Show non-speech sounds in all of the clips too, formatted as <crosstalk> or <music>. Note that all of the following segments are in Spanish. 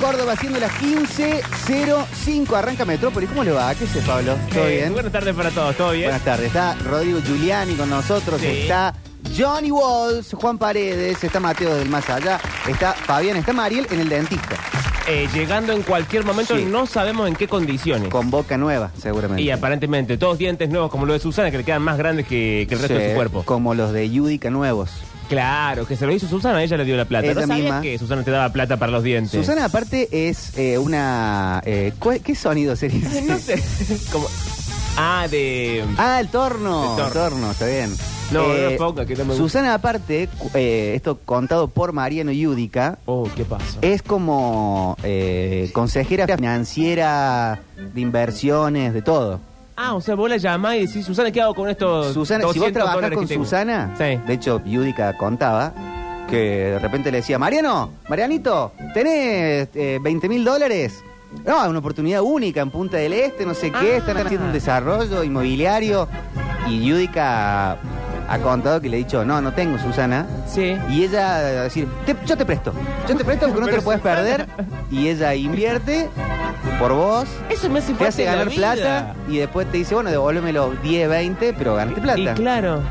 Córdoba, haciendo las 15.05. Arranca Metrópolis. ¿Cómo le va? ¿Qué sé, Pablo? ¿Todo Eh, bien? Buenas tardes para todos, ¿todo bien? Buenas tardes. Está Rodrigo Giuliani con nosotros. Sí. Está Johnny Walls, Juan Paredes. Está Mateo del Más Allá. Está Fabián. Está Mariel en el dentista. Eh, llegando en cualquier momento, Sí. no sabemos en qué condiciones. Con boca nueva, seguramente. Y aparentemente, todos dientes nuevos como lo de Susana, que le quedan más grandes que, que el resto Sí, de su cuerpo. Como los de Yudica nuevos. Claro, que se lo hizo Susana, ella le dio la plata. Ella no sabía misma. que Susana te daba plata para los dientes. Susana, aparte, es eh, una. eh, ¿cuál- ¿Qué sonido sería? ese? no sé. <laughs> como- Ah, de... Ah, el torno. El El torno. torno, está bien. No, no lo ponga, que no me gusta. Susana, aparte, cu- eh, esto contado por Mariano Yudica, Oh, ¿qué pasa? es como eh, consejera financiera de inversiones, de todo. Ah, o sea, vos la llamás y decís, Susana, ¿qué hago con estos Susana, si vos 200 trabajás dólares con que tengo? Susana, Sí. de hecho, Yudica contaba que de repente le decía, Mariano, Marianito, ¿tenés eh, 20 mil dólares? No, es una oportunidad única en Punta del Este, no sé qué, Ah. están haciendo un desarrollo inmobiliario. Y Yudica ha contado que le ha dicho, no, no tengo, Susana. Sí. Y ella va a decir, "Te- yo te presto, yo te presto porque no te Pero lo puedes Susana. perder. <laughs> Y ella invierte por vos, Eso me hace te hace ganar plata y después te dice, bueno, devuélveme los 10, 20, pero ganaste plata. Y claro.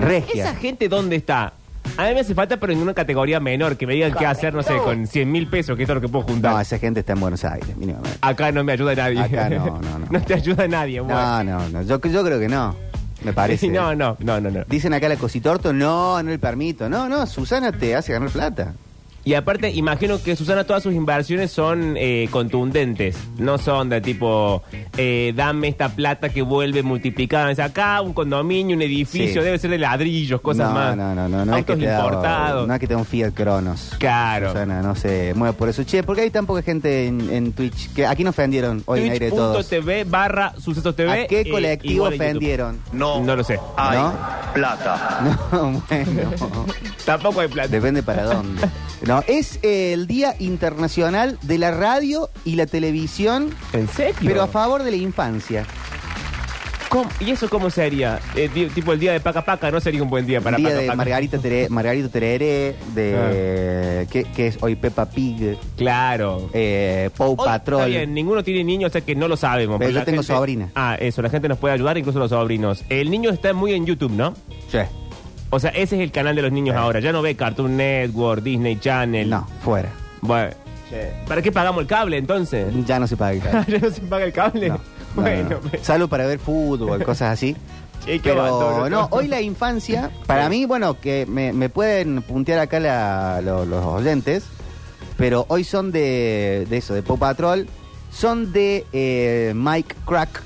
Regia. ¿Esa gente dónde está? A mí me hace falta, pero en una categoría menor, que me digan qué hacer, no sé, con 100 mil pesos, que es lo que puedo juntar. No, esa gente está en Buenos Aires, mínimamente. Acá no me ayuda nadie. Acá no, no, <laughs> no. no te ayuda nadie, bueno. No, no, no. Yo, yo creo que no. Me parece. <laughs> No, no, no, no, no. Dicen acá la cositorto, no, no le permito. No, no, Susana te hace ganar plata. Y aparte, imagino que Susana, todas sus inversiones son eh, contundentes. No son de tipo, eh, dame esta plata que vuelve multiplicada. Es acá un condominio, un edificio, Sí. debe ser de ladrillos, cosas no, más. No, no, no, no. es Autos que te da- importados. no es que te da un Fiat Cronos. Claro. Susana, no se mueve por eso. Che, ¿por qué hay tan poca gente en, en Twitch? Que aquí nos ofendieron hoy en aire todos. Twitch.tv barra sucesos TV. ¿A qué eh, colectivo igual en YouTube. ofendieron? No, No lo sé. hay ¿No? plata. <laughs> No, bueno. <laughs> Tampoco hay plata. Depende para dónde. <laughs> No, es eh, el Día Internacional de la Radio y la Televisión, ¿En serio? pero a favor de la infancia. ¿Cómo? ¿Y eso cómo sería? Eh, di- tipo el día de Paca Paca, ¿no sería un buen día para día Paca de Paca? Margarita, Tere- Margarito Tereré, de ¿qué, qué es hoy Peppa Pig, Claro. eh, Hoy, Patrol. Está bien, ninguno tiene niños, o sea que no lo sabemos. Pero yo la tengo sobrina. Ah, eso, la gente nos puede ayudar, incluso los sobrinos. El niño está muy en YouTube, ¿no? Sí. O sea, ese es el canal de los niños Sí. ahora. Ya no ve Cartoon Network, Disney Channel. No, fuera. Bueno. ¿Para qué pagamos el cable entonces? Ya no se paga el cable. <laughs> ¿Ya no se paga el cable? No, <laughs> no, bueno, no, no. pues, Salvo para ver fútbol, cosas así. <laughs> che, Pero abandono, no, hoy la infancia, para mí, bueno, que me, me pueden puntear acá la- lo- los oyentes, pero hoy son de, de eso, de Pop Patrol, son de eh, Mike Crack.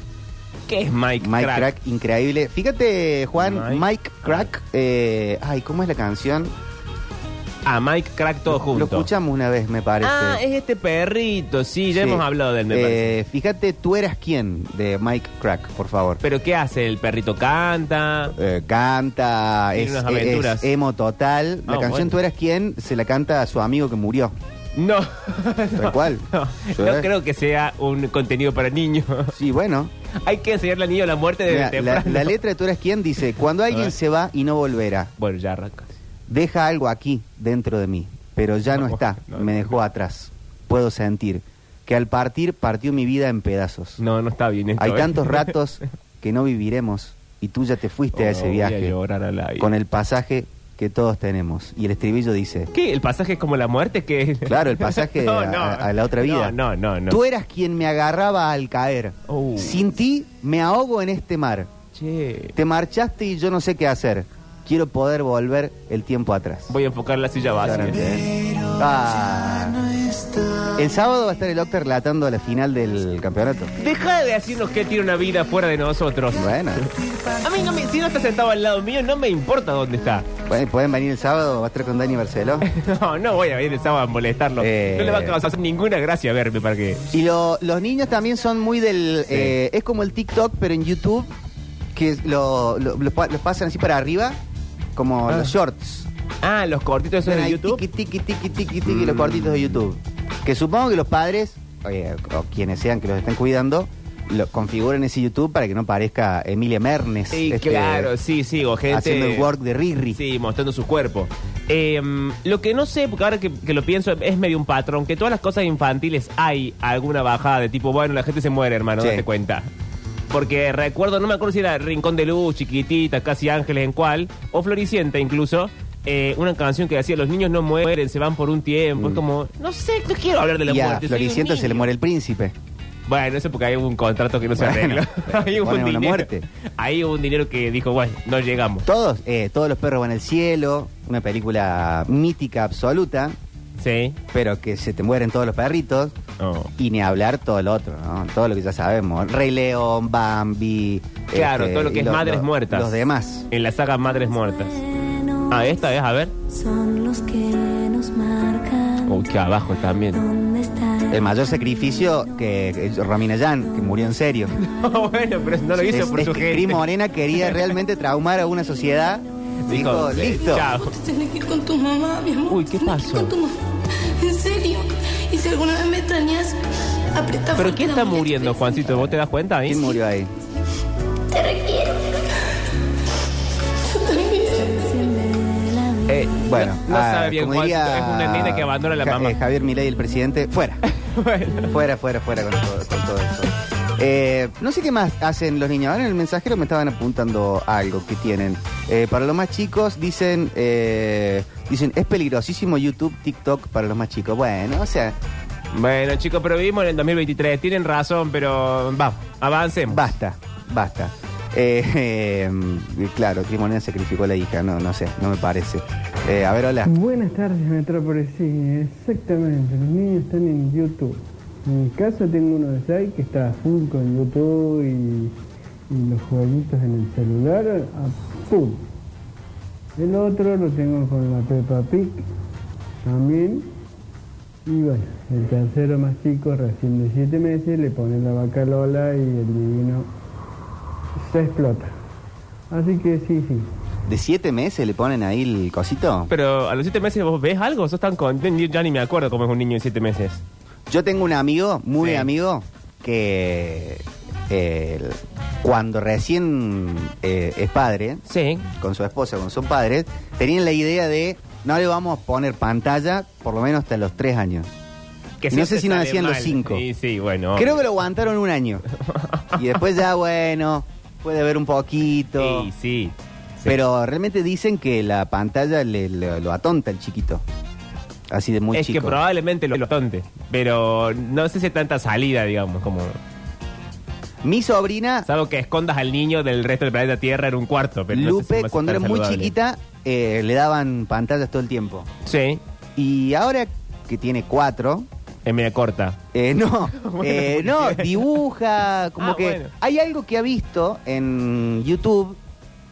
¿Qué es Mike, Mike Crack? Crack. increíble. Fíjate, Juan, Mike Mike, Crack, eh, ay, ¿cómo es la canción? Ah, Mike Crack todo junto. Lo escuchamos una vez, me parece. Ah, es este perrito, sí, ya Sí. hemos hablado del me parece. Eh, Fíjate, tú eras quién, de Mike Crack, por favor. Pero ¿qué hace? ¿El perrito canta? Eh, canta, es, unas aventuras. es emo total. La Ah, canción bueno. Tú eras quién se la canta a su amigo que murió. No. Tal <laughs> cual. No, Sí. no creo que sea un contenido para niños. Sí, bueno. Hay que enseñarle al niño la muerte de Mira, la, temprano. la letra de Tú eras quién dice, cuando alguien se va y no volverá, Bueno, ya arranca. deja algo aquí dentro de mí, pero ya no, No, está, no, me no. dejó atrás. Puedo sentir que al partir partió mi vida en pedazos. No, no está bien esto. Hay ¿eh? tantos ratos <laughs> que no viviremos y tú ya te fuiste a Oh, ese voy a viaje llorar al aire. con el pasaje que todos tenemos. Y el estribillo dice, ¿Qué? ¿El pasaje es como la muerte? que Claro, el <laughs> pasaje a- a la otra vida. No, no, no. no. Tú eras quien me agarraba al caer. Uh. Sin ti me ahogo en este mar. Che. Te marchaste y yo no sé qué hacer. Quiero poder volver el tiempo atrás. Voy a enfocar la silla vacía. ¿eh? Ah. El sábado va a estar el Octa relatando la final del campeonato. Deja de decirnos que tiene una vida fuera de nosotros. Bueno, A mí no me, si no está sentado al lado mío, no me importa dónde está. bueno, pueden venir el sábado, va a estar con Dani Barceló. <laughs> No, no voy a ir el sábado a molestarlo. Eh. No le va a causar ninguna gracia verme para que. Y lo- los niños también son muy del... Sí. eh, es como el TikTok, pero en YouTube, que lo, lo- lo pa- lo pasan así para arriba, como Ah. los shorts. Ah, los cortitos esos de YouTube. Tiki, tiki, tiki, tiki, tiki, los Mm. cortitos de YouTube. Que supongo que los padres, oye, o quienes sean que los estén cuidando, lo configuren ese YouTube para que no parezca Emilia Mernes. Sí, este, claro, sí, sí, o gente... Haciendo el work de Riri. Sí, mostrando su cuerpo. Eh, lo que no sé, porque ahora que, que lo pienso, es medio un patrón, que todas las cosas infantiles hay alguna bajada de tipo, bueno, la gente se muere, hermano, Sí. date cuenta. Porque recuerdo, no me acuerdo si era Rincón de Luz, Chiquitita, Casi Ángeles en cuál, o Floricienta incluso, eh, una canción que decía, los niños no mueren, se van por un tiempo. Es como, no sé, no quiero hablar de la Mm. Y a muerte. soy un Floricienta se le niño. muere el príncipe. Bueno, eso porque hubo un contrato que no se Bueno, arregló. pero <laughs> ahí hubo pone un una dinero. muerte. Ahí hubo un dinero que dijo, bueno, no llegamos. Todos, eh, todos los perros van al cielo, una película mítica absoluta, Sí. pero que se te mueren todos los perritos. Y ni hablar todo lo otro, ¿no? Todo lo que ya sabemos. Rey León, Bambi. Claro, este, todo lo que y es Madres Muertas. Los demás. En la saga Madres Muertas. Ah, esta es, a ver. Son los que nos marcan. Uy, que abajo también. ¿Dónde está? El mayor sacrificio que, Yan, que murió en serio. <laughs> bueno, pero no lo hizo es, por es su que gente. Cris Morena quería realmente traumar a una sociedad. Dijo, listo. chao. Vos te tenés que ir con tu mamá, mi amor. Uy, ¿qué Tenés que ir pasó? con tu mamá. En serio. Y si alguna vez me extrañas, aprieta ¿Pero quién está muriendo, Juancito? ¿Vos te das cuenta ahí? ¿Quién murió ahí? Te requiero. Eh, Bueno, no, no ah, sabe bien, como Juancito. diría Es una nena que abandona a la Ja- mamá. eh, Javier Milei, el presidente, fuera. <laughs> Bueno. Fuera, fuera, fuera con todo, con todo eso. Eh, no sé qué más hacen los niños. Ahora en el mensajero me estaban apuntando algo que tienen. Para los más chicos dicen, dicen es peligrosísimo YouTube, TikTok para los más chicos. Bueno, o sea, Bueno, chicos, pero vivimos en el 2023. Tienen razón, pero vamos, avancemos. basta, basta. Eh, <laughs> eh, claro, Cris Morena sacrificó a la hija, no, no sé, no me parece. Eh, a ver, hola. Buenas tardes, Metrópolis. Sí, exactamente. Los niños están en YouTube. En mi caso tengo uno de 6 que está full con YouTube y, los jueguitos en el celular a full. El otro lo tengo con la Peppa Pig también. Y bueno, el tercero más chico, recién de 7 meses, le pone la vaca Lola y el divino se explota. Así que sí, sí. ¿De siete meses le ponen ahí el cosito? Pero a los siete meses vos ves algo, sos tan contento, ya ni me acuerdo cómo es un niño de siete meses. Yo tengo un amigo, muy Sí. amigo, que eh, cuando recién eh, es padre, Sí. con su esposa, cuando son padres, tenían la idea de no le vamos a poner pantalla por lo menos hasta los tres años. Que Y no sé si no sale decían los cinco. Sí, sí, bueno. Creo que lo aguantaron un año. Y después ya, <laughs> bueno, puede ver un poquito. Sí, sí. Pero realmente dicen que la pantalla le, le- lo atonta el chiquito. Así de muy es chico. que probablemente lo, lo tonte. Pero no sé si hay tanta salida, digamos, como. Mi sobrina, Salvo que escondas al niño del resto del planeta Tierra en un cuarto. Pero no sé si Lupe, cuando tan era muy saludable. chiquita, eh, le daban pantallas todo el tiempo. Sí, Y ahora que tiene cuatro, es media corta. eh, no, <laughs> eh, no, dibuja, como Ah, que bueno. hay algo que ha visto en YouTube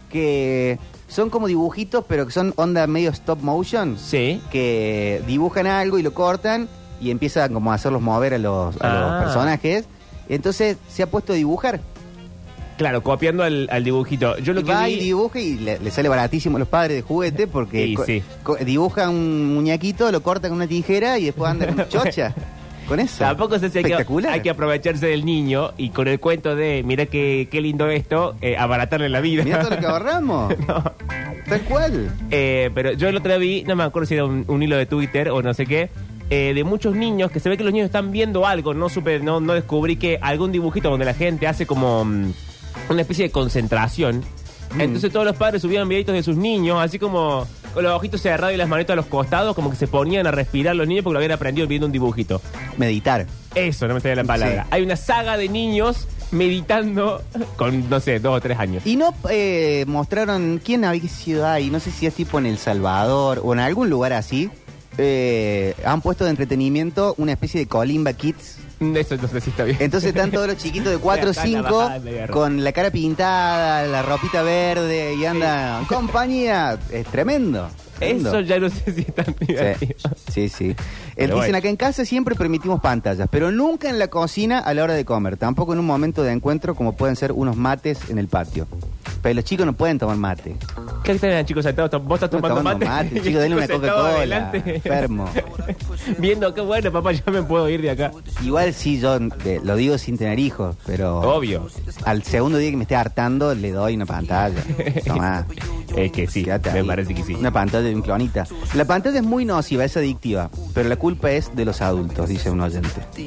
que son como dibujitos, pero que son onda medio stop motion, Sí. que dibujan algo y lo cortan y empiezan como a hacerlos mover a los, a los Ah. personajes. Entonces se ha puesto a dibujar. Claro, copiando al, al dibujito. Yo lo que va vi... y dibuja y le, le sale baratísimo a los padres de juguete porque Sí, co- sí. co- dibuja un muñequito, lo corta con una tijera y después anda con chocha. <laughs> Con eso. Tampoco hay que, Espectacular. hay que aprovecharse del niño y con el cuento de, mira qué, qué lindo esto, eh, abaratarle la vida. Mira todo lo que ahorramos. <laughs> Tal cual. Eh, pero yo el otro día vi, no me acuerdo si era un, un hilo de Twitter o no sé qué, eh, de muchos niños que se ve que los niños están viendo algo, no supe, no, no descubrí que algún dibujito donde la gente hace como mm, una especie de concentración. Mm. Entonces todos los padres subían videitos de sus niños, así como con los ojitos cerrados y las manitos a los costados, como que se ponían a respirar los niños porque lo habían aprendido viendo un dibujito. Meditar. Eso, no me salía la palabra. Sí. Hay una saga de niños meditando <laughs> con, no sé, dos o tres años. Y no eh, mostraron quién había sido ahí, no sé si es tipo en El Salvador o en algún lugar así. eh, han puesto de entretenimiento una especie de Colimba Kids. <laughs> Eso no sé si está bien. Entonces están todos los chiquitos de <laughs> 4 o Acá en la 5 bajada de guerra. con la cara pintada, la ropita verde y anda compañía. Es tremendo. tremendo. Eso ya no sé si es tan divertido. Sí, sí. sí. Dicen bueno. acá en casa siempre permitimos pantallas, pero nunca en la cocina a la hora de comer, tampoco en un momento de encuentro como pueden ser unos mates en el patio. Pero los chicos no pueden tomar mate. ¿Qué están chicos sentados? Vos estás tomando tomando mate. mate, chicos, denle una <laughs> Coca-Cola, enfermo. <laughs> Viendo qué bueno, papá, ya me puedo ir de acá. Igual sí, yo eh, lo digo sin tener hijos, pero Obvio. al segundo día que me esté hartando le doy una pantalla. <laughs> Tomá. Es que sí, Quédate me ahí. parece que sí. Una pantalla de un clonita. La pantalla es muy nociva, es adictiva, pero la culpa es de los adultos, dice un oyente. Eh,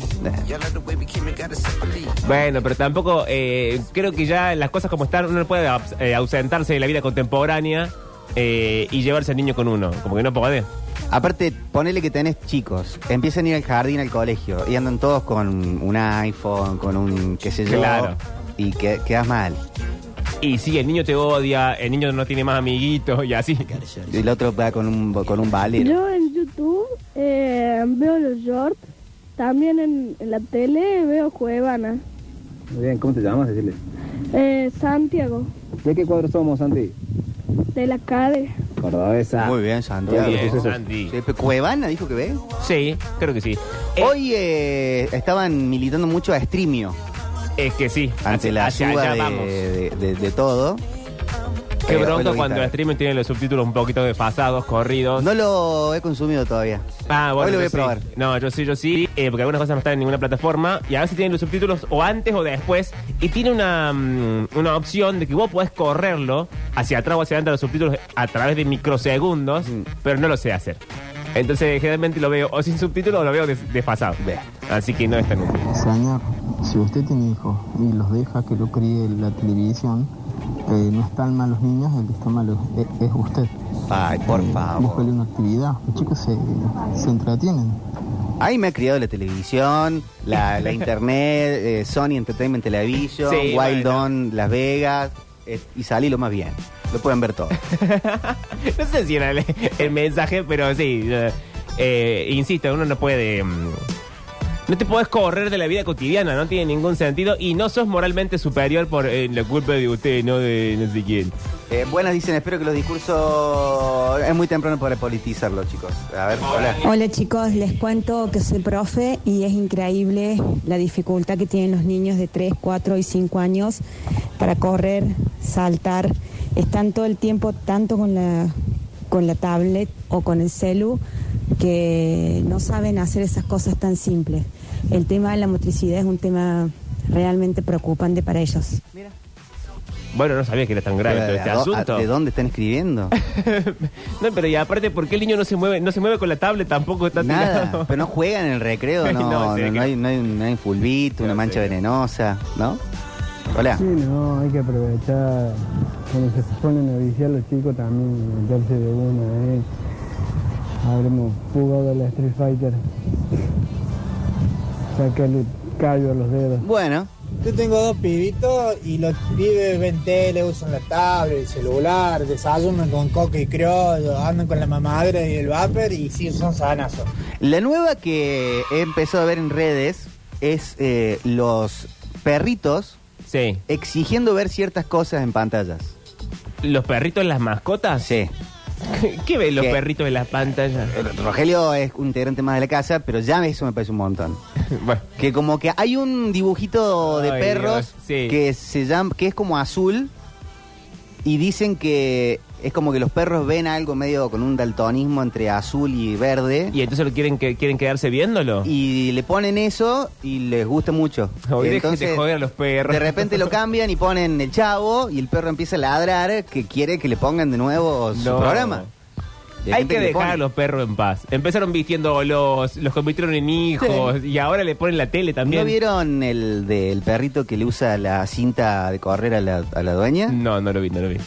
Bueno, pero tampoco eh, creo que ya las cosas como están, uno no puede eh, ausentarse de la vida contemporánea eh, y llevarse al niño con uno. Como que no puede. Aparte, ponele que tenés chicos, empiezan a ir al jardín, al colegio, y andan todos con un iPhone, con un qué sé yo, Claro. y que, quedas mal. Y sí, el niño te odia, el niño no tiene más amiguitos y así. Y el otro va con un, con un valero. Yo en YouTube eh, veo los shorts, también en, en la tele veo Cuevana. Muy bien, ¿cómo te llamas? Decirle. Eh, Santiago, ¿De qué cuadro somos, Santi? de la CADE. Cordobesa. Muy bien, Santiago. Muy bien, sucesos. Santi. Sí, ¿Cuevana dijo que ve? Sí, creo que sí. Eh, Hoy eh, estaban militando mucho a Streamio es que sí, ante hacia- la hacia suba allá de, vamos. de- de- de todo. Qué Eh, lo vi cuando el streaming tiene los subtítulos un poquito desfasados, corridos. No lo he consumido todavía. Ah, bueno, Hoy lo voy yo a probar. sí. No, yo sí, yo sí, eh, porque algunas cosas no están en ninguna plataforma y a veces tienen los subtítulos o antes o después y tiene una, mm, una opción de que vos podés correrlo hacia atrás o hacia adelante los subtítulos a través de microsegundos, Mm. pero no lo sé hacer. Entonces, generalmente lo veo o sin subtítulos o lo veo des- desfasado. Ve. Así que no es tan útil. Señor, si usted tiene hijos y los deja que lo críe la televisión, eh, no están mal los niños, el que está malo es, es usted. Ay, por Búsquele favor. una actividad, los chicos se, se entretienen. Ahí me ha criado la televisión, la, la internet, eh, Sony Entertainment Television, Sí, Wild bueno. On, Las Vegas, eh, y salí lo más bien. Lo pueden ver todo. <laughs> no sé si era el, el mensaje, pero sí. eh, eh, insisto, uno no puede. mm, no te puedes correr de la vida cotidiana, no tiene ningún sentido. Y no sos moralmente superior por eh, la culpa de usted, no de no sé quién. Eh, buenas dicen, espero que los discursos... Es muy temprano para politizarlo, chicos. A ver, hola. Hola chicos, les cuento que soy profe y es increíble la dificultad que tienen los niños de 3, 4 y 5 años para correr, saltar. Están todo el tiempo tanto con la, con la tablet o con el celu que no saben hacer esas cosas tan simples. El tema de la motricidad es un tema realmente preocupante para ellos. Bueno, no sabía que era tan grave todo ¿De, este a asunto. ¿De dónde están escribiendo? <laughs> No, pero y aparte, ¿por qué el niño no se mueve? No se mueve con la tablet, tampoco está Nada. tirado. Pero no juegan en el recreo, <laughs> no, No, hay, no, hay, no hay fulbito, una mancha venenosa, ¿no? Hola. Sí, no, hay que aprovechar. Cuando se ponen a viciar los chicos también meterse de una, ¿eh? Habremos jugado a la Street Fighter. Sacarle callo a los dedos. Bueno, Yo tengo dos pibitos y los pibes ven tele, usan la tablet, el celular, desayunan con coca y criollo, andan con la mamadera y el vapor y sí, son sanazos. la nueva que he empezado a ver en redes es eh, los perritos Sí. exigiendo ver ciertas cosas en pantallas. ¿Los perritos, las mascotas? Sí. <laughs> ¿Qué ven los ¿Qué? perritos en las pantallas? Eh, Rogelio es un integrante más de la casa, pero ya eso me parece un montón. <laughs> bueno. Que como que hay un dibujito de Ay, perros Dios, sí. que se llama, que es como azul y dicen que es como que los perros ven algo medio con un daltonismo entre azul y verde ¿Y entonces lo quieren, que, quieren quedarse viéndolo? y le ponen eso y les gusta mucho. <laughs> Hoy Entonces, de joder a los perros. de repente lo cambian y ponen el chavo y el perro empieza a ladrar que quiere que le pongan de nuevo su No. programa. Hay que dejar a los perros en paz. Empezaron vistiendo los, los convirtieron en hijos y ahora le ponen la tele también. ¿No vieron el del perrito que le usa la cinta de correr a la, a la dueña? No, no lo vi, no lo vi.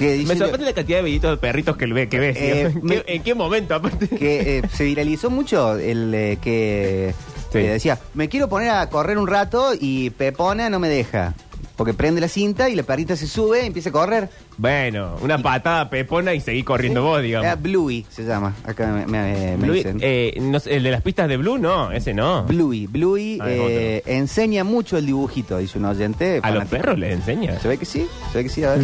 Que Me sorprende la cantidad de vellitos de perritos que, ve, que ves. Eh, tío. ¿En, me- qué, en qué momento aparte? que eh, se viralizó mucho el eh, que Sí. eh, decía, me quiero poner a correr un rato y Pepona no me deja. Porque prende la cinta y la perrita se sube y empieza a correr. Bueno, una patada pepona y seguí corriendo vos, digamos. Eh, Bluey se llama. Acá me, me- me Bluey, dicen. eh, no sé, el de las pistas de Blue, no, ese no. Bluey. Bluey Ah, es eh, enseña mucho el dibujito, dice un oyente. A los fanático. perros les enseña. Se ve que sí, se ve que sí. A ver.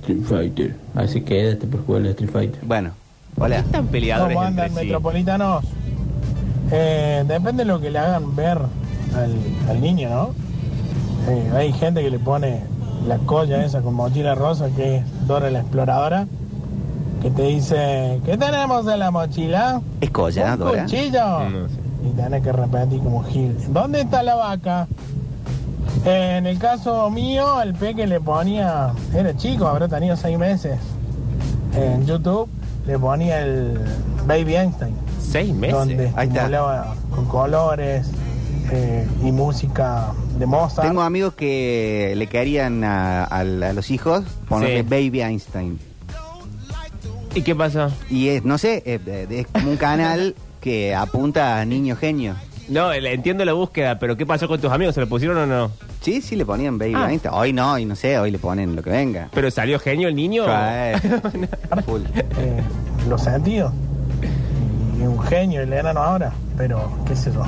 Street Fighter. Así quédate por jugar al Street Fighter. Bueno, hola. Están peleadores ¿Cómo entre andan, sí. metropolitanos? Eh, depende de lo que le hagan ver al, al niño, ¿no? Eh, hay gente que le pone la colla esa con mochila rosa que es Dora la exploradora, que te dice, ¿qué tenemos en la mochila? Es colla, Un Dora. cuchillo. No sé. Y tenés que repetir como Gil. ¿Dónde está la vaca? Eh, en el caso mío, el peque le ponía, era chico, habrá tenido seis meses. En YouTube le ponía el Baby Einstein, Seis meses. donde Ahí está. con colores eh, y música de Mozart. Tengo amigos que le querían a, a- a los hijos ponerle Sí. Baby Einstein. ¿Y qué pasa? Y es, no sé, eh, eh, es como un canal <laughs> que apunta a niño genio. No, el- entiendo la búsqueda, pero ¿qué pasó con tus amigos? ¿Se lo pusieron o no? Sí, sí le ponían Baby Ah. Einstein. Hoy no, y no sé, hoy le ponen lo que venga. ¿Pero salió genio el niño? Eh, <laughs> full. eh, los sentidos. Y un genio el enano ahora, pero qué sé yo.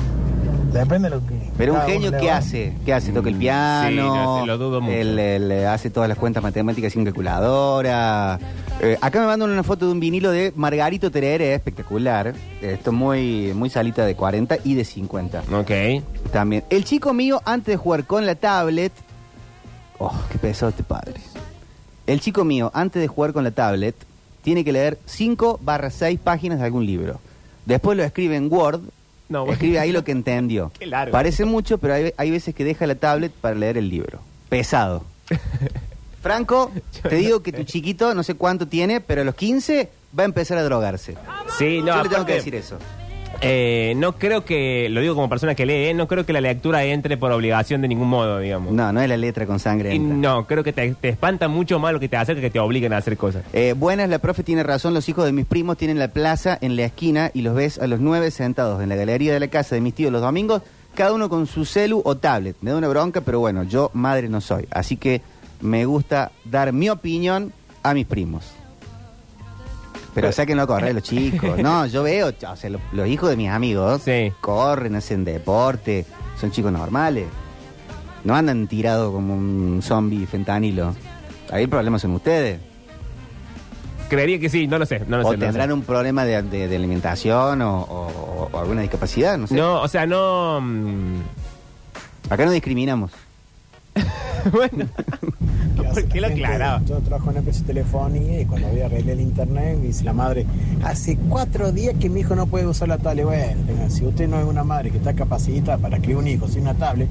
Depende de lo que. Pero un cada uno genio, le ¿qué va. hace? ¿Qué hace? ¿Toca el Mm, piano? sí, no lo dudo mucho. Él, él, eh, hace todas las cuentas matemáticas sin calculadora. Eh, acá me mandan una foto de un vinilo de Margarito Terere, espectacular. Esto muy, muy salita de 40 y de 50. Ok. También. El chico mío, antes de jugar con la tablet. Oh, qué pesado este padre. El chico mío, antes de jugar con la tablet, tiene que leer 5 barra 6 páginas de algún libro. Después lo escribe en Word. No, bueno. escribe ahí lo que entendió. <laughs> Qué largo. Parece mucho, pero hay, hay veces que deja la tablet para leer el libro. Pesado. <laughs> Franco, te digo que tu chiquito, no sé cuánto tiene, pero a los 15 va a empezar a drogarse. Sí, no, Yo le tengo aparte, que decir eso. Eh, no creo que, lo digo como persona que lee, eh, no creo que la lectura entre por obligación de ningún modo, digamos. No, no es la letra con sangre. Y entra. no, creo que te, te espanta mucho más lo que te hace que te obliguen a hacer cosas. Eh, buenas, la profe tiene razón. Los hijos de mis primos tienen la plaza en la esquina y los ves a los nueve sentados en la galería de la casa de mis tíos los domingos, cada uno con su celu o tablet. Me da una bronca, pero bueno, yo madre no soy. Así que me gusta dar mi opinión a mis primos. Pero sáquenlo a correr los chicos. <laughs> No, yo veo, o sea, lo- los hijos de mis amigos Sí. corren, hacen deporte, son chicos normales. No andan tirados como un zombie fentanilo. Ahí el problema son ustedes. Creería que sí, no lo sé. No lo o sé, no lo tendrán sé. un problema de, de- de alimentación o, o- o alguna discapacidad, no sé. No, o sea, no. mm, Acá no discriminamos. <laughs> bueno. <laughs> ¿Por qué lo aclaraba? Yo trabajo en empresa de telefonía y cuando voy a arreglar el internet me dice la madre, hace cuatro días que mi hijo no puede usar la tablet. Bueno, si usted no es una madre que está capacitada para criar un hijo sin una tablet,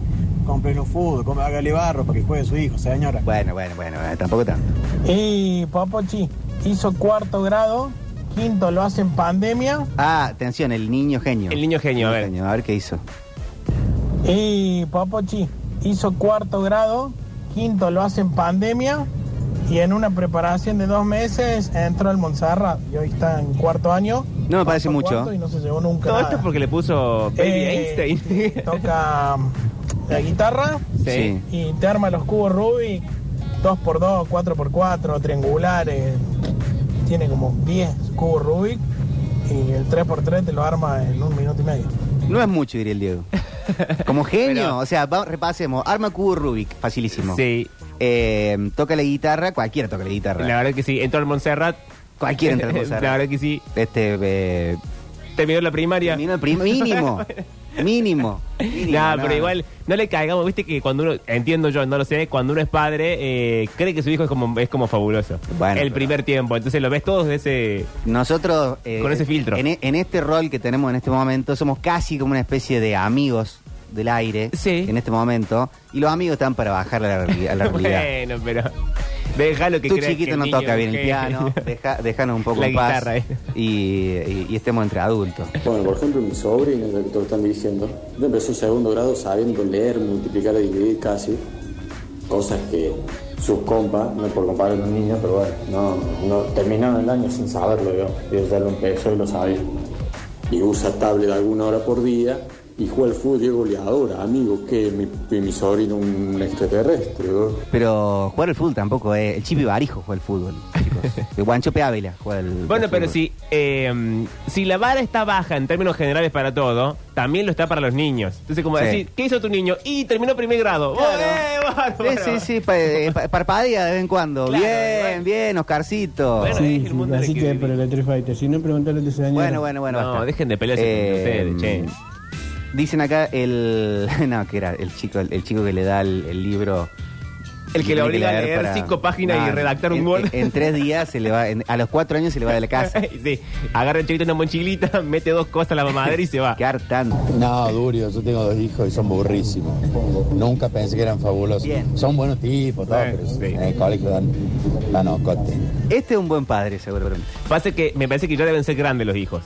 compre un fútbol, compre- hágale barro para que juegue su hijo, señora. Bueno, bueno, bueno, eh, tampoco tanto. Y Papochi hizo cuarto grado, quinto lo hace en pandemia. Ah, atención, el niño genio. El niño genio, a ver. A ver qué hizo. Y Papochi hizo cuarto grado, quinto lo hace en pandemia. Y en una preparación de dos meses entró al Montserrat y hoy está en cuarto año. No me parece mucho. Y no se llevó nunca. Todo nada. esto es porque le puso Baby Eh, Einstein. <laughs> Toca la guitarra sí. y te arma los cubos Rubik 2x2, 4x4, triangulares. Tiene como 10 cubos Rubik y el 3x3 te lo arma en un minuto y medio. No es mucho, diría el Diego. <laughs> Como genio, Pero- o sea, va- repasemos. Arma cubo Rubik, facilísimo. Sí, Eh, toca la guitarra, cualquiera toca la guitarra. la verdad que sí. Entró al Montserrat. Cualquiera entra al <laughs> Montserrat. La verdad que sí. Este, eh, Terminó la primaria. mínimo. <laughs> mínimo. mínimo, Nah, no. pero igual no le caigamos, viste que cuando uno, entiendo yo, no lo sé, cuando uno es padre, eh, cree que su hijo es como, es como fabuloso. Bueno, el primer tiempo, entonces lo ves todos de ese... Nosotros, eh, Con ese filtro. En, e- en este rol que tenemos en este momento, somos casi como una especie de amigos del aire Sí. en este momento. Y los amigos están para bajar a la, a la realidad. <laughs> bueno, pero déjalo que Tu crea que chiquito el no niño toca bien es el piano, deja, déjanos un poco La en paz guitarra, eh. y, y- y estemos entre adultos. Bueno, por ejemplo, mi sobrino, ya que lo están dirigiendo, ya empezó segundo grado sabiendo leer, multiplicar y dividir casi, cosas que sus compas, no por comparar a los niños, pero bueno, no, no terminaron el año sin saberlo yo, y ya lo empezó y lo sabía. Y usa tablet alguna hora por día y juega al fútbol y es goleador, amigo, que mi, sobrino un extraterrestre, ¿no? Pero jugar al fútbol tampoco es. El Chipi Barijo juega al fútbol, chicos. El Guanchope Ávila juega al Bueno, al pero fútbol. si, eh, si la vara está baja en términos generales para todo, también lo está para los niños. Entonces, como Sí. decir, ¿qué hizo tu niño? Y terminó primer grado. Claro. ¡Eh, bárbaro! Sí, sí, sí, pa- eh, pa- parpadea de vez en cuando. Claro, bien, bueno. bien, Oscarcito. Bueno, Sí, es el sí, mundo en el así que que, para el Street Fighter. Si no, preguntarle a tu señora. bueno, bueno, bueno. no, basta. dejen de pelearse Eh, entre ustedes, che. Dicen acá el. <laughs> No, que era el chico, el, chico que le da el, el libro El que le obliga a leer para- cinco páginas y redactar un En- gol. En, en tres días se le va, en- a los cuatro años se le va de la casa. <laughs> sí, agarra el chiquito una mochilita, <laughs> mete dos cosas a la mamadera y se va. Qué hartando. No, Durio, yo tengo dos hijos y son burrísimos. Nunca pensé que eran fabulosos. Bien. Son buenos tipos, todo, Bueno, pero sí. en el colegio dan, dan. Este es un buen padre, seguramente. Pasa que me parece que ya deben ser grandes los hijos.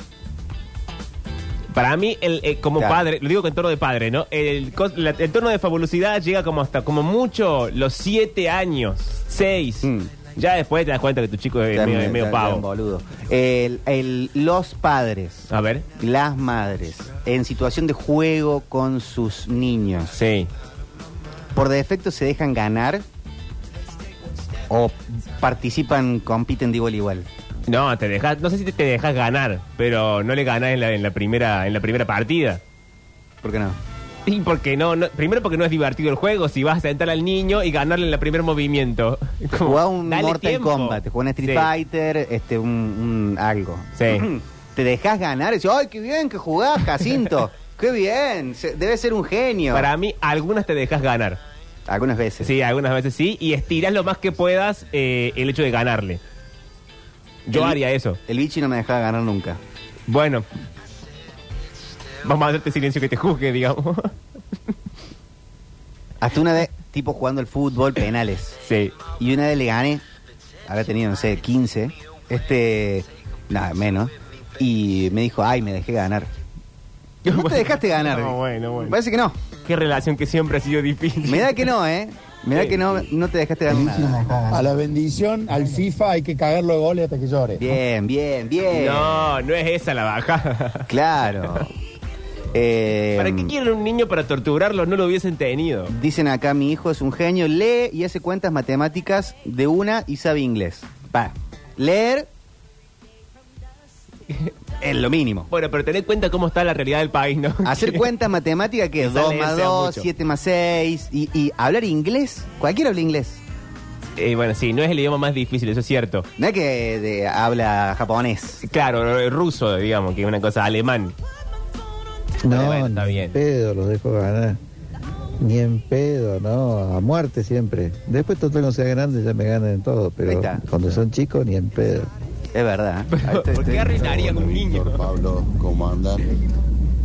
Para mí, el, eh, como Claro. padre, lo digo con tono de padre, ¿no? El, cos- la- el tono de fabulosidad llega como hasta, como mucho, los siete años, seis. Mm. Ya después te das cuenta que tu chico es medio, me- es medio pavo. boludo. El- el- los padres, A ver. las madres, en situación de juego con sus niños, Sí. ¿por defecto se dejan ganar? ¿O participan, compiten de igual a igual? No, te dejas, no sé si te, te dejas ganar, pero no le ganas en la, en la primera, en la primera partida. ¿Por qué no? Y porque no, no- primero porque no es divertido el juego, si vas a sentar al niño y ganarle en el primer movimiento. <laughs> Como, Jugá un dale Mortal tiempo. Kombat, jugá un Street Sí. Fighter, este, un, un algo. Sí. <clears throat> Te dejas ganar y dices, ¡ay, qué bien que jugás, Jacinto! <laughs> ¡Qué bien! Se- Debe ser un genio. Para mí, algunas te dejas ganar. Algunas veces. Sí, algunas veces sí, y estiras lo más que puedas eh, el hecho de ganarle. Yo El- haría eso. El bichi no me dejaba ganar nunca. Bueno, vamos a hacerte silencio que te juzgue, digamos. Hasta una vez, tipo jugando al fútbol, penales. sí. Y una vez le gané, había tenido, no sé, 15, este, nada, menos. Y me dijo, ay, me dejé ganar. <laughs> No te dejaste ganar. No, bueno, bueno. Parece que no. Qué relación que siempre ha sido difícil. Me da que no, ¿eh? Me da que no, no te dejaste ganar nada. A la bendición, al FIFA hay que cagarlo de goles hasta que llore. Bien, bien, bien. No, no es esa la baja. Claro. <laughs> Eh, ¿Para qué quieren un niño para torturarlo? No lo hubiesen tenido. Dicen acá, mi hijo es un genio, lee y hace cuentas matemáticas de una y sabe inglés. Va, leer <laughs> es lo mínimo. Bueno, pero tened en cuenta cómo está la realidad del país, ¿no? <laughs> Hacer cuentas matemáticas que es Quizá 2 leer más sea 2, mucho. 7 más 6 y, y hablar inglés. Cualquiera habla inglés. Eh, bueno, sí, no es el idioma más difícil, eso es cierto. No es que de- habla japonés. Claro, el ruso, digamos, que es una cosa alemán. Pero bueno, está ni bien. en pedo los dejo ganar. Ni en pedo, no, a muerte siempre. Después total no sea grande, ya me ganan en todo, Ahí pero está. cuando son chicos ni en pedo. Es verdad. Te- ¿Por qué arruinarían un niño? Víctor, Pablo, ¿cómo andan?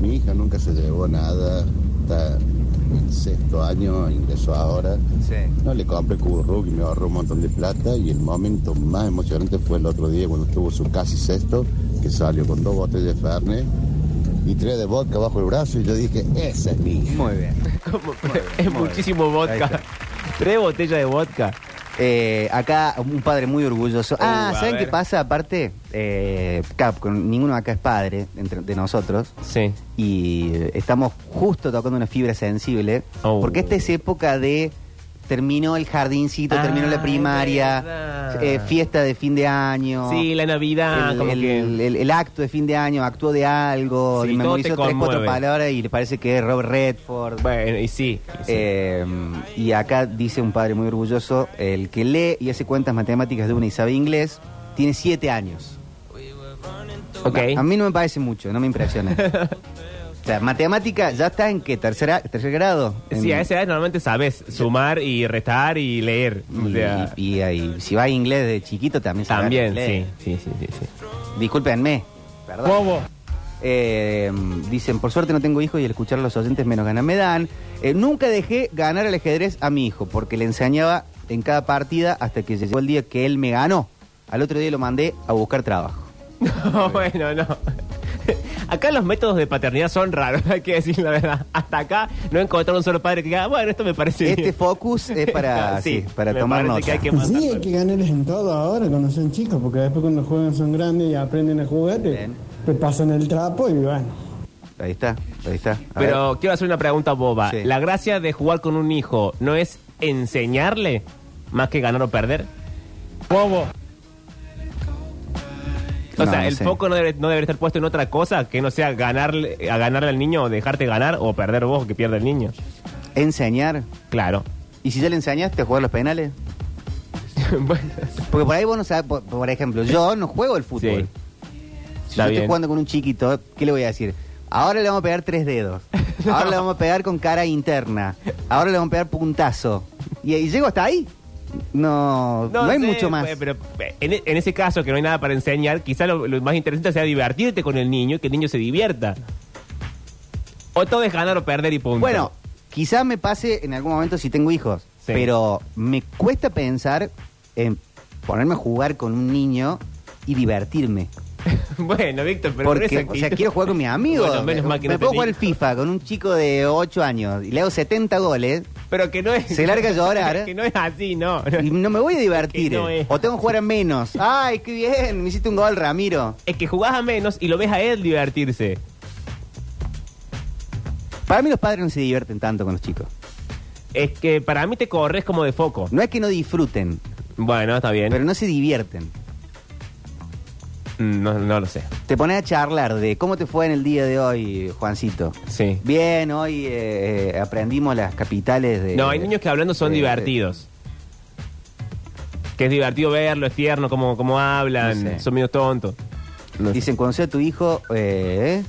Mi hija nunca se llevó nada, está en sexto año, ingresó ahora. Sí. No le compré cubo y me ahorró un montón de plata y el momento más emocionante fue el otro día cuando tuvo su casi sexto, que salió con dos botellas de Fernet y tres de vodka bajo el brazo y yo dije, esa es mi hija. Muy bien. <laughs> Es muchísimo vodka. Tres botellas de vodka. Eh, acá un padre muy orgulloso. ah, Uh, a ¿saben ver. qué pasa? Aparte, eh, Cap, con- ninguno acá es padre entre- de nosotros. Sí. Y eh, estamos justo tocando una fibra sensible. Oh. Porque esta es época de. Terminó el jardincito, Ah, terminó la es primaria, eh, fiesta de fin de año. Sí, la Navidad, el, como el- que... el- el acto de fin de año actuó de algo, Sí, y memorizó tres, cuatro palabras y le parece que es Robert Redford. Bueno, y sí. y sí. Eh, y acá dice un padre muy orgulloso, el que lee y hace cuentas matemáticas de una y sabe inglés, tiene siete años. ok. A mí no me parece mucho, no me impresiona. <laughs> o sea, matemática ya está en qué, tercera, tercer grado. Sí, a esa edad normalmente sabes sumar y restar y leer. O y, sea, y- y si va a inglés de chiquito también sabe también, inglés. sí, sí, sí, sí, sí. Discúlpenme. Perdón. Eh, dicen, por suerte no tengo hijos y al escuchar a los oyentes menos ganas me dan. Eh, nunca dejé ganar al ajedrez a mi hijo porque le enseñaba en cada partida hasta que llegó el día que él me ganó. Al otro día lo mandé a buscar trabajo. <laughs> No, bueno, no. Acá los métodos de paternidad son raros, <laughs> hay que decir la verdad. Hasta acá no he encontrado un solo padre que diga, bueno, esto me parece Este bien. focus es <laughs> para, sí, para me tomar nota. que hay que Sí, hay que ganarles en todo ahora cuando son chicos, porque después cuando juegan son grandes y aprenden a jugar, te, te pasan el trapo y bueno. Ahí está, ahí está. A Pero ver. quiero hacer una pregunta boba. Sí. ¿La gracia de jugar con un hijo no es enseñarle más que ganar o perder? Bobo. O No, sea, no el sé. foco no debe, no debería estar puesto en otra cosa que no sea ganarle, a ganarle al niño o dejarte ganar o perder vos que pierda el niño. enseñar. Claro. ¿Y si ya le enseñaste a jugar los penales? <laughs> bueno, Porque por ahí vos no sabes, por, por ejemplo, yo no juego el fútbol. Sí. Si Está yo bien. estoy jugando con un chiquito, ¿qué le voy a decir? Ahora le vamos a pegar tres dedos. <laughs> Ahora le vamos a pegar con cara interna. Ahora le vamos a pegar puntazo. Y, y llego hasta ahí. No, no, hay sé, mucho más. pues, Pero eh, en, en ese caso que no hay nada para enseñar, quizá lo, lo más interesante sea divertirte con el niño y que el niño se divierta. O todo es ganar o perder y punto. Bueno, quizás me pase en algún momento si tengo hijos, Sí. pero me cuesta pensar en ponerme a jugar con un niño y divertirme. <laughs> bueno, Víctor, pero Porque, o sea, quiero jugar con mis amigos. <laughs> Bueno, menos mal que me no puedo jugar digo. FIFA con un chico de 8 años y le hago 70 goles Pero que no es. Se larga a llorar. <laughs> que no es así, no. y no me voy a <laughs> divertir. No es. O tengo que jugar a menos. Ay, qué bien, me hiciste un gol, Ramiro. Es que jugás a menos y lo ves a él divertirse. Para mí los padres no se divierten tanto con los chicos. Es que para mí te corres como de foco. No es que no disfruten, Bueno, está bien. pero no se divierten. No, no lo sé. Te pones a charlar de cómo te fue en el día de hoy, Juancito. Sí. Bien, hoy eh, eh, aprendimos las capitales de... No, hay niños que hablando son de- divertidos. Que es divertido verlo, es tierno, como, como hablan, No sé. son medio tontos. No sé. Dicen, cuando sea tu hijo eh,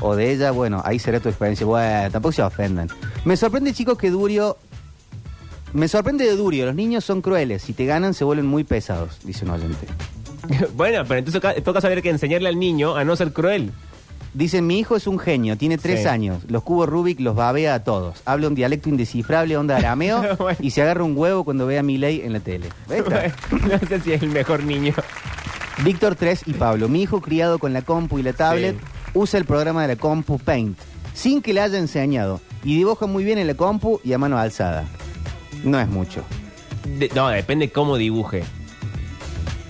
o de ella, bueno, ahí será tu experiencia. Bueno, tampoco se ofendan. Me sorprende, chicos, que Durio... Me sorprende de Durio, los niños son crueles. Si te ganan, se vuelven muy pesados, dice un oyente. <laughs> bueno, pero entonces ca- toca saber que enseñarle al niño a no ser cruel. Dicen, mi hijo es un genio, tiene tres Sí. años. Los cubos Rubik los babea a todos. Habla un dialecto indescifrable, onda arameo, <laughs> Bueno. y se agarra un huevo cuando ve a Milei en la tele. <laughs> No sé si es el mejor niño. Víctor 3 y Pablo. Mi hijo criado con la compu y la tablet usa el programa de la compu Paint sin que le haya enseñado y dibuja muy bien en la compu y a mano alzada. No es mucho. De- no, depende cómo dibuje.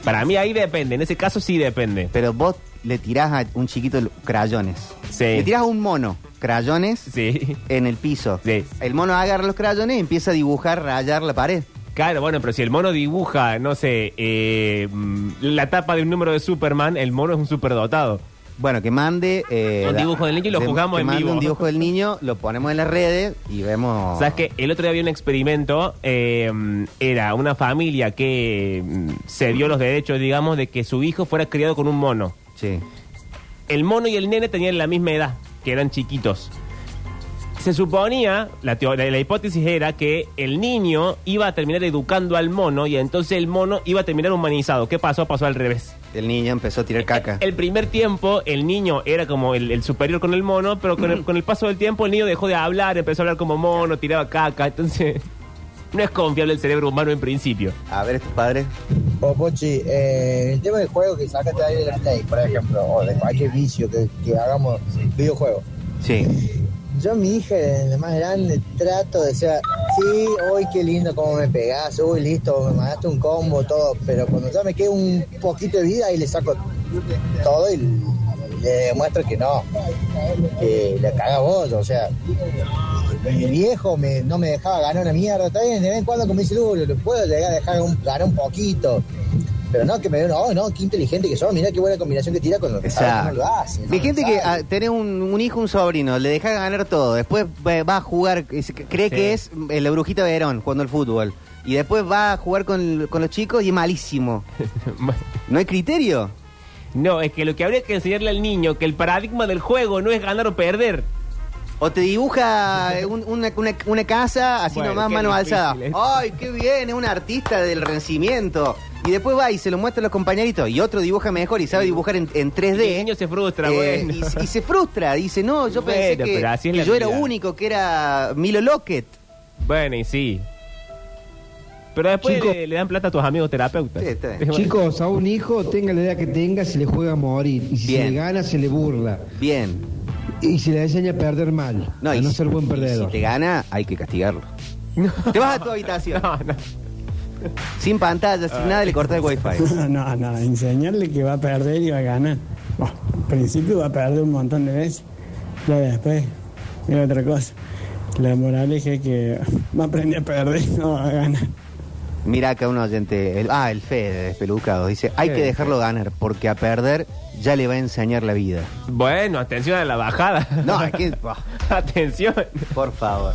Para mí ahí depende, en ese caso sí depende. Pero vos le tirás a un chiquito crayones. Sí. Le tirás a un mono crayones Sí. en el piso. Sí. El mono agarra los crayones y empieza a dibujar, rayar la pared. Claro, bueno, pero si el mono dibuja, no sé, eh, mm, la tapa de un número de Superman, el mono es un superdotado. Bueno, que mande... eh, Un dibujo del niño y lo que- juzgamos que en mande vivo. un dibujo del niño, lo ponemos en las redes y vemos... ¿Sabes que El otro día había un experimento, eh, era una familia que mm, se dio los derechos, digamos, de que su hijo fuera criado con un mono. Sí. El mono y el nene tenían la misma edad, que eran chiquitos. Se suponía, la, teo- la, la hipótesis era que el niño iba a terminar educando al mono y entonces el mono iba a terminar humanizado. ¿Qué pasó? Pasó al revés. El niño empezó a tirar caca. El primer tiempo, el niño era como el, el superior con el mono, pero con el, con el paso del tiempo el niño dejó de hablar, empezó a hablar como mono, tiraba caca, entonces <laughs> no es confiable el cerebro humano en principio. A ver, estos padres. O Pochi, eh, el tema del juego que sacaste ahí de la Play, por ejemplo, o de cualquier vicio que, que hagamos videojuegos. Sí. Yo mi hija, la más grande, trato de ser, sí, hoy qué lindo cómo me pegás, uy, listo, me mandaste un combo, todo, pero cuando ya me queda un poquito de vida, ahí le saco todo y le demuestro que no, que la caga vos, o sea, mi viejo me, no me dejaba ganar una mierda, está bien, de vez en cuando como dice le puedo llegar a dejar ganar un poquito, pero no que me den, oh, no, qué inteligente que sos, mira qué buena combinación que tira cuando sabes cómo lo hace. Hay gente que ah, tenés un, un hijo, un sobrino, le deja ganar todo, después va a jugar, cree que es eh, la brujita Verón jugando al fútbol, y después va a jugar con, con los chicos y es malísimo. <laughs> ¿No hay criterio? No, es que lo que habría que enseñarle al niño, que el paradigma del juego no es ganar o perder. O te dibuja un- una, una- una casa así Bueno, nomás mano difícil alzada. es. ¡Ay, qué bien! Es un artista del Renacimiento. Y después va y se lo muestra a los compañeritos. Y otro dibuja mejor y sabe dibujar en, en 3D. Y el niño se frustra, Eh, bueno. y, y se frustra. Dice, no, yo pensé Bueno, que, pero así es que la yo era único, que era Milo Lockett. Bueno, y sí. Pero después Chico. le, le dan plata a tus amigos terapeutas. Chicos, a un hijo, tenga la edad que tenga, se le juega a morir. Y si Bien. se le gana, se le burla. Bien. Y se le enseña a perder mal. No, a y no si- ser buen perdedor. Si te gana, hay que castigarlo. <laughs> Te vas a tu habitación. No, no. Sin pantalla, sin nada, le cortas el wifi. No, <laughs> no, no, enseñarle que va a perder y va a ganar. Bueno, al principio va a perder un montón de veces, ya después es otra cosa. La moraleja es que va a aprender a perder y no va a ganar. Mira acá un oyente, el- ah, el Fede de Despelucado, dice, hay ¿Qué que dejarlo ganar, porque a perder ya le va a enseñar la vida. Bueno, atención a la bajada. No, <laughs> bah, atención. por favor.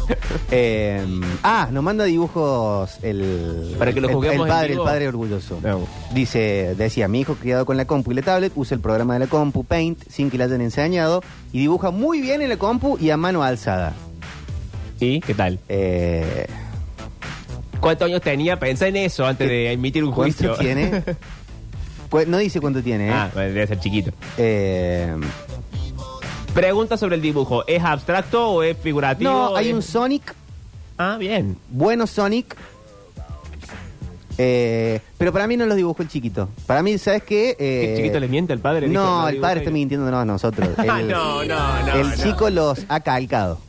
Eh, ah, nos manda dibujos el... Para que lo el- juguemos el, en padre, el vivo. padre orgulloso. No. Dice, decía, mi hijo criado con la compu y la tablet, usa el programa de la compu Paint sin que le hayan enseñado y dibuja muy bien en la compu y a mano alzada. ¿Y qué tal? Eh, ¿Cuántos años tenía? Pensá en eso antes de emitir un ¿Cuánto juicio. tiene? <laughs> Pues no dice cuánto tiene, ¿eh? Ah, bueno, debe ser chiquito. Eh, Pregunta sobre el dibujo. ¿Es abstracto o es figurativo? no, hay ¿Es- un Sonic, Ah, bien. bueno Sonic. Eh, pero para mí no los dibujó el chiquito. Para mí, ¿sabes qué? Eh, ¿El chiquito le miente al padre? Dijo, No, no el padre está mintiéndonos a nosotros. Ah, <laughs> El, no, no, no. el no. chico los ha calcado.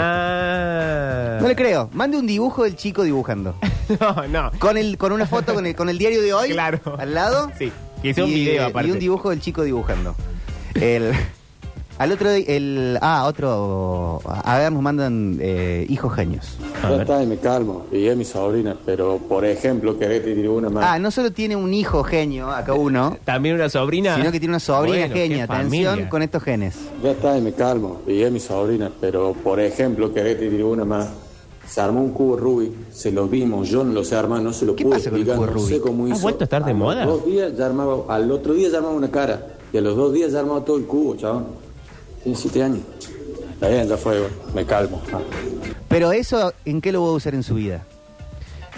Ah. No le creo. Mande un dibujo del chico dibujando. <laughs> No, no. Con el con una foto con el, con el diario de hoy Claro. al lado. Sí. Que un video eh, aparte. Y un dibujo del chico dibujando. El, al otro día- el ah, otro a ver nos mandan eh, hijos genios. Ya está, y me calmo. Y es mi sobrina. Pero, por ejemplo, querés que te una más. Ah, no solo tiene un hijo genio acá uno, <laughs> También una sobrina. sino que tiene una sobrina Bueno, qué genia. Atención familia. con estos genes. Ya está, y me calmo. Y es mi sobrina. Pero, por ejemplo, querés que te tire una más. Se armó un cubo Rubik, se lo vimos, yo no lo sé armar, no se lo ¿Qué pude pasa con el explicar, cubo no sé Rubik? cómo ¿Ha hizo. vuelto a estar de los moda? Dos días ya armaba, al otro día ya armaba una cara, y a los dos días ya armaba todo el cubo, chabón. Tiene siete años. Está bien, ya fue, me calmo. Ah. Pero eso, ¿en qué lo voy a usar en su vida?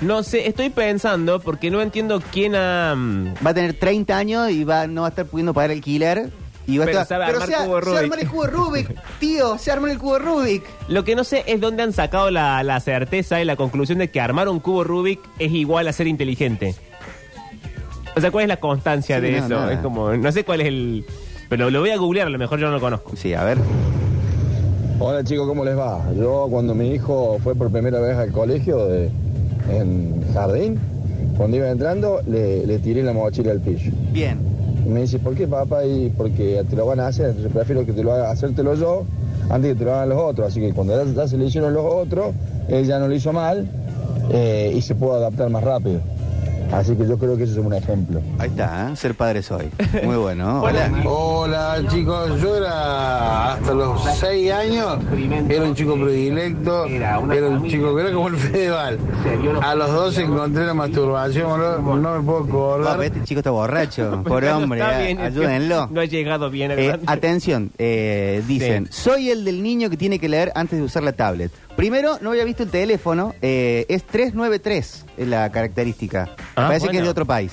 No sé, estoy pensando porque no entiendo quién ha... mm, Va a tener 30 años y va, no va a estar pudiendo pagar alquiler. Y va a estar, pero armar se, cubo se Rubik". arma el cubo Rubik, <laughs> tío, se arma el cubo Rubik. Lo que no sé es dónde han sacado la, la certeza y la conclusión de que armar un cubo Rubik es igual a ser inteligente. O sea, ¿cuál es la constancia Sí, de no, eso? nada. Es como, no sé cuál es el... Pero lo voy a googlear, a lo mejor yo no lo conozco. Sí, a ver. Hola chicos, ¿cómo les va? Yo cuando mi hijo fue por primera vez al colegio de- en jardín, cuando iba entrando le, le tiré la mochila al piso. Bien. Y me dice, ¿por qué papá? Y porque te lo van a hacer, entonces prefiero que te lo haga hacértelo yo antes que te lo hagan los otros. Así que cuando ya, ya se le hicieron los otros, él ya no lo hizo mal eh, y se pudo adaptar más rápido. Así que yo creo que eso es un ejemplo. Ahí está, ¿eh? ser padre soy. Muy bueno. Hola. <laughs> Hola. Chicos, yo era hasta los 6 años, era un chico predilecto, era un chico que era como el Fedeval. A los 12 encontré la masturbación, no, no me puedo acordar. Papá, este chico está borracho. <laughs> No hombre, bien, ayúdenlo. No ha llegado bien Eh, atención, eh, dicen, soy el del niño que tiene que leer antes de usar la tablet. Primero, no había visto el teléfono, eh, es 393 es la característica. Ah, Parece que bueno. es de otro país.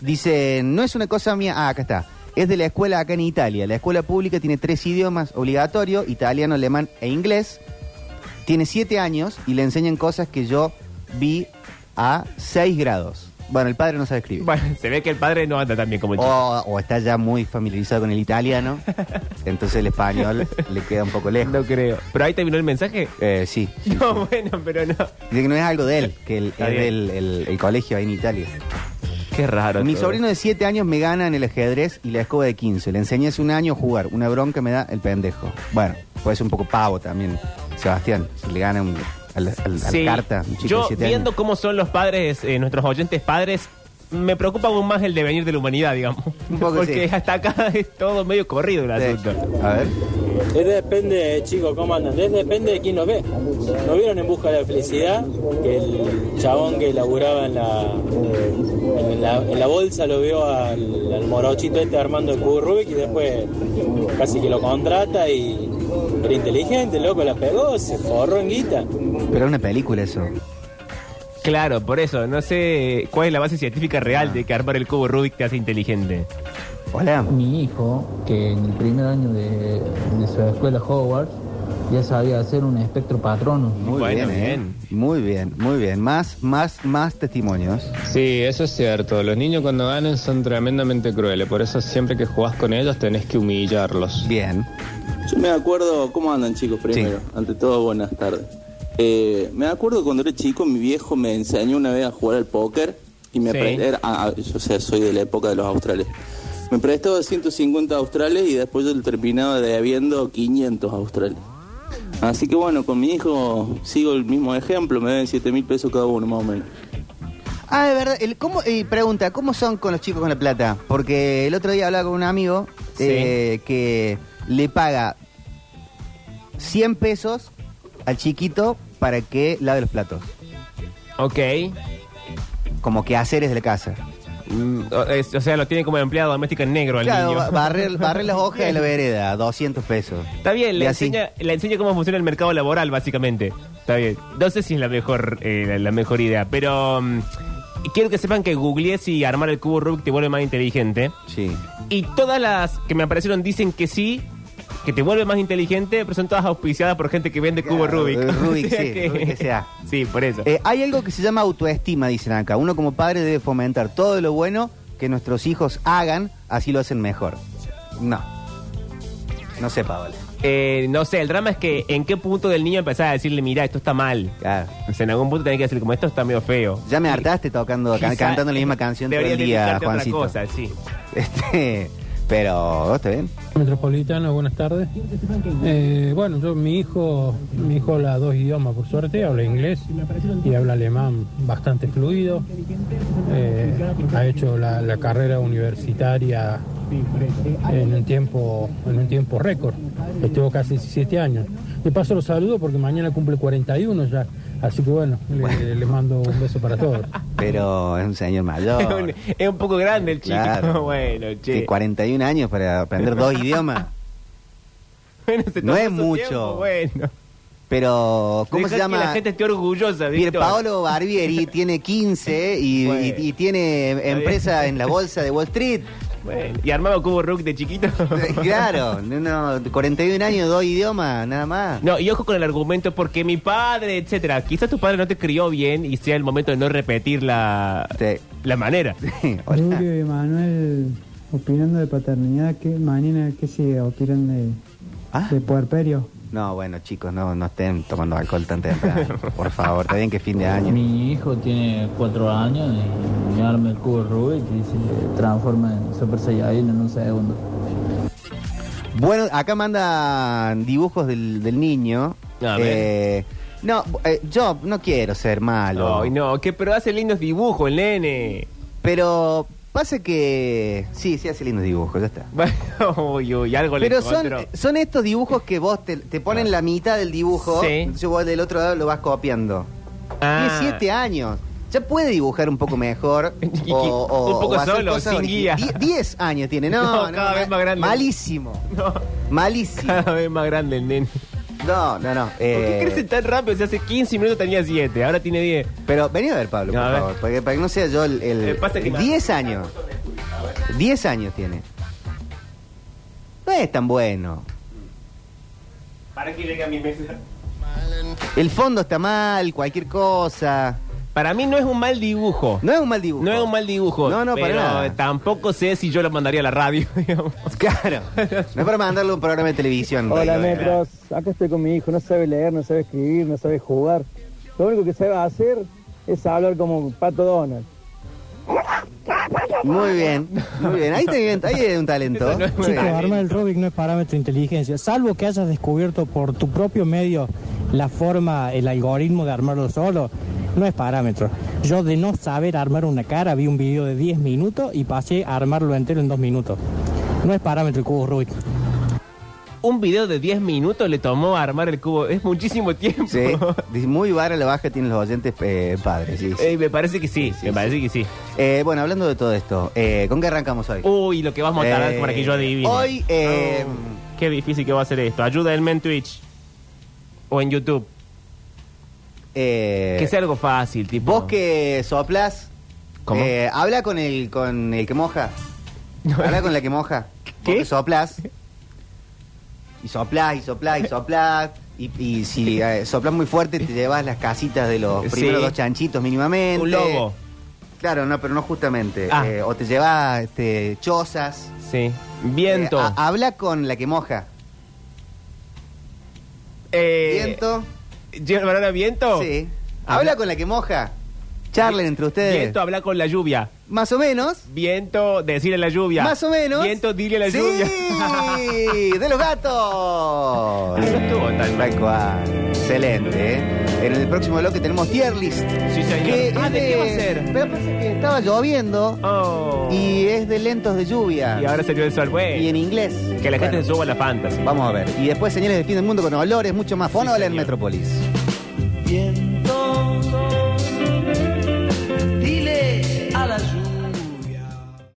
Dice, no es una cosa mía, ah, acá está. Es de la escuela acá en Italia. La escuela pública tiene tres idiomas obligatorios, italiano, alemán e inglés. Tiene siete años y le enseñan cosas que yo vi a seis grados. Bueno, el padre no sabe escribir. Bueno, se ve que el padre no anda tan bien como el chico. O, o está ya muy familiarizado con el italiano, <laughs> entonces el español le queda un poco lejos. No creo. ¿Pero ahí terminó el mensaje? Eh, sí. No, bueno, pero no. Dice que no es algo de él, que el, Está es bien. del el, el colegio ahí en Italia. Qué raro. Mi todo. sobrino de 7 años me gana en el ajedrez y la escoba de 15. Le enseñé hace un año a jugar. Una bronca me da el pendejo. Bueno, puede ser un poco pavo también, Sebastián. Si le gana un, al, al- al Sí. carta, un chico Yo, de 7 viendo años. cómo son los padres, eh, nuestros oyentes padres, me preocupa aún más el devenir de la humanidad, digamos. Un poco Porque sí. hasta acá <laughs> es todo medio corrido el Sí. asunto. A ver. Es depende, chicos, ¿cómo andan? Es depende de quién lo ve. ¿No vieron en busca de la felicidad? Que el chabón que laburaba en la, en la, en la bolsa lo vio al, al morochito este armando el cubo Rubik y después casi que lo contrata y era inteligente, loco, la pegó, se forró en guita. Pero es una película eso. Claro, por eso, no sé cuál es la base científica real de que armar el cubo Rubik te hace inteligente. Hola. Mi hijo, que en el primer año de, de su escuela Hogwarts, ya sabía hacer un espectro patrono. Muy Bueno, bien, ¿eh? bien. Muy bien, muy bien. Más, más, más testimonios. Sí, eso es cierto. Los niños cuando ganan son tremendamente crueles. Por eso siempre que jugás con ellos tenés que humillarlos. Bien. Yo me acuerdo, ¿cómo andan chicos primero? Ante todo, buenas tardes. Eh, me acuerdo cuando era chico, mi viejo me enseñó una vez a jugar al póker y me Sí. prestó, ah, ah, yo, sea, soy de la época de los australes. Me prestó 150 australes y después yo le terminaba debiendo 500 australes. Así que bueno, con mi hijo sigo el mismo ejemplo, me deben 7 mil pesos cada uno más o menos. Ah, de verdad. El, ¿cómo, eh, pregunta, ¿cómo son con los chicos con la plata? Porque el otro día hablaba con un amigo Sí. eh, que le paga 100 pesos al chiquito para que lave los platos. Ok. Como que haceres de la casa. Mm, o, es- o sea, lo tiene como empleado doméstico en negro al Claro, niño. ba- barrer, barrer las hojas de la <laughs> vereda, 200 pesos. Está bien, le Y así. enseña, le enseña cómo funciona el mercado laboral, básicamente. Está bien. No sé si es la mejor, eh, la, la mejor idea, pero mm, quiero que sepan que googleé si armar el cubo Rubik te vuelve más inteligente. Sí. Y todas las que me aparecieron dicen que sí, que te vuelve más inteligente, pero son todas auspiciadas por gente que vende cubo Rubik. eh, Rubik, <laughs> O sea sí, que- Rubik S.A.. <laughs> Sí, por eso. Eh, hay algo que se llama autoestima, dicen acá. Uno como padre debe fomentar todo lo bueno que nuestros hijos hagan, así lo hacen mejor. No. No sé, Paola. Eh, no sé, el drama es que en qué punto del niño empezás a decirle, mira, esto está mal. Claro. O sea, en algún punto tenés que decir, como esto está medio feo. Ya me hartaste tocando, can- cantando la misma canción todo el día, a otra Juancito. cosa, sí. Este, pero, ¿está bien? Metropolitano, buenas tardes. Eh, bueno, yo, mi hijo, mi hijo habla dos idiomas, por suerte, habla inglés y habla alemán bastante fluido. Eh, ha hecho la, la carrera universitaria en un tiempo, en un tiempo récord. Estuvo casi 17 años. De paso lo saludo porque mañana cumple 41 ya. Así que bueno, le, le mando un beso para todos. Pero es un señor <laughs> Es mayor. un, es un poco grande el chico. Claro. <laughs> bueno, che. Que 41 años para aprender dos <laughs> idiomas. Bueno, se No es mucho. tiempo, bueno. Pero, ¿cómo Deja se llama? Que la gente esté orgullosa, Pier. Paolo Barbieri tiene 15 y, Bueno. y- y tiene empresa en la bolsa de Wall Street. Bueno, y armaba cubo Rook de chiquito. <laughs> Claro, no, no, 41 años, dos idiomas, nada más. No, y ojo con el argumento, porque mi padre, etcétera. Quizás tu padre no te crió bien y sea el momento de no repetir la, la manera. <laughs> Julio y Manuel opinando de paternidad, ¿qué, mañana qué se opinan de, ¿Ah? de puerperio? No, bueno, chicos, no, no estén tomando alcohol tan temprano. <laughs> Por favor, está bien que es fin de año. Mi hijo tiene cuatro años y me arma el cubo Rubik y se transforma en Super Saiyajin en un segundo. Bueno, acá mandan dibujos del, del niño. A ver. Eh, no, eh, yo no quiero ser malo. Ay, no, que pero hace lindos dibujos el nene. Pero pasa que. Sí, sí hace lindos dibujos, ya está. <laughs> Bueno, uy, uy, algo le Pero son, encontró. son estos dibujos que vos te, te ponen la mitad del dibujo. Sí. Entonces vos del otro lado lo vas copiando. Ah. Tiene siete años. Ya puede dibujar un poco mejor. <laughs> Y- o, o- un poco o hacer solo, cosas sin origi- guía. Die- años tiene. <laughs> No, No, no, cada vez más grande. Malísimo. Malísimo. Cada vez más grande el nene. No, no, no. ¿Por qué eh, crece tan rápido? Si hace 15 minutos tenía 7, ahora tiene 10. Pero vení a ver, Pablo, por A ver. favor. Porque, para que no sea yo el. el- Eh, pasa que- 10 años. 10 años tiene. No es tan bueno. ¿Para que llegue a mi mesa? El fondo está mal, cualquier cosa. Para mí no es un mal dibujo. No es un mal dibujo. No es un mal dibujo. No, no, para pero nada. tampoco sé si yo lo mandaría a la radio, <laughs> digamos. Claro. No es para mandarle un programa de televisión. Hola, Metros. Acá estoy con mi hijo. No sabe leer, no sabe escribir, no sabe jugar. Lo único que sabe hacer es hablar como Pato Donald. Muy bien, muy bien. Ahí, te, ahí hay un talento. Muy Chicos, bien. armar el Rubik no es parámetro de inteligencia, salvo que hayas descubierto por tu propio medio la forma, el algoritmo de armarlo solo, no es parámetro. Yo de no saber armar una cara vi un video de 10 minutos y pasé a armarlo entero en 2 minutos. No es parámetro el cubo Rubik. Un video de 10 minutos le tomó a armar el cubo. Es muchísimo tiempo. Sí, muy vara la baja tienen los oyentes eh, padres. Sí, sí. Eh, me parece que sí, me parece que sí. Eh, bueno, hablando de todo esto, eh, ¿con qué arrancamos hoy? Uy, lo que vamos a tardar Eh, para que yo adivine. Hoy, eh, Oh, qué difícil que va a ser esto. Ayúdenme en Twitch. O en YouTube. eh, que sea algo fácil, tipo. vos que soplás, ¿Cómo? eh, habla con el, con el que moja. <laughs> Habla con la que moja. ¿Qué? Vos que soplás. Y soplás, y soplás, y soplás. Y, y si eh, soplás muy fuerte, te llevas las casitas de los Sí. primeros dos chanchitos mínimamente. Un logo. Claro, no, pero no justamente. Ah. Eh, o te llevas este, chozas. Sí. Viento. Eh, ha- habla con la que moja. Eh, Viento. ¿Lleva banana viento? Sí. Habla con la que moja. Charlen entre ustedes. Viento, habla con la lluvia. Más o menos. Viento, decirle a la lluvia. Más o menos. Viento, dile a la sí, lluvia. de los gatos. Eso estuvo tan Tal cual. Excelente, ¿eh? En el próximo bloque tenemos tier list. Sí, señor. Que Ah, es ¿de qué va a ser? Pero pasa que estaba lloviendo Oh. y es de lentos de lluvia. Y ahora salió el sol, güey. Y en inglés. Que la gente se suba a la fantasy. Vamos a ver. Y después señales de fin del mundo con olores, mucho más. Fono en Metrópolis. Bien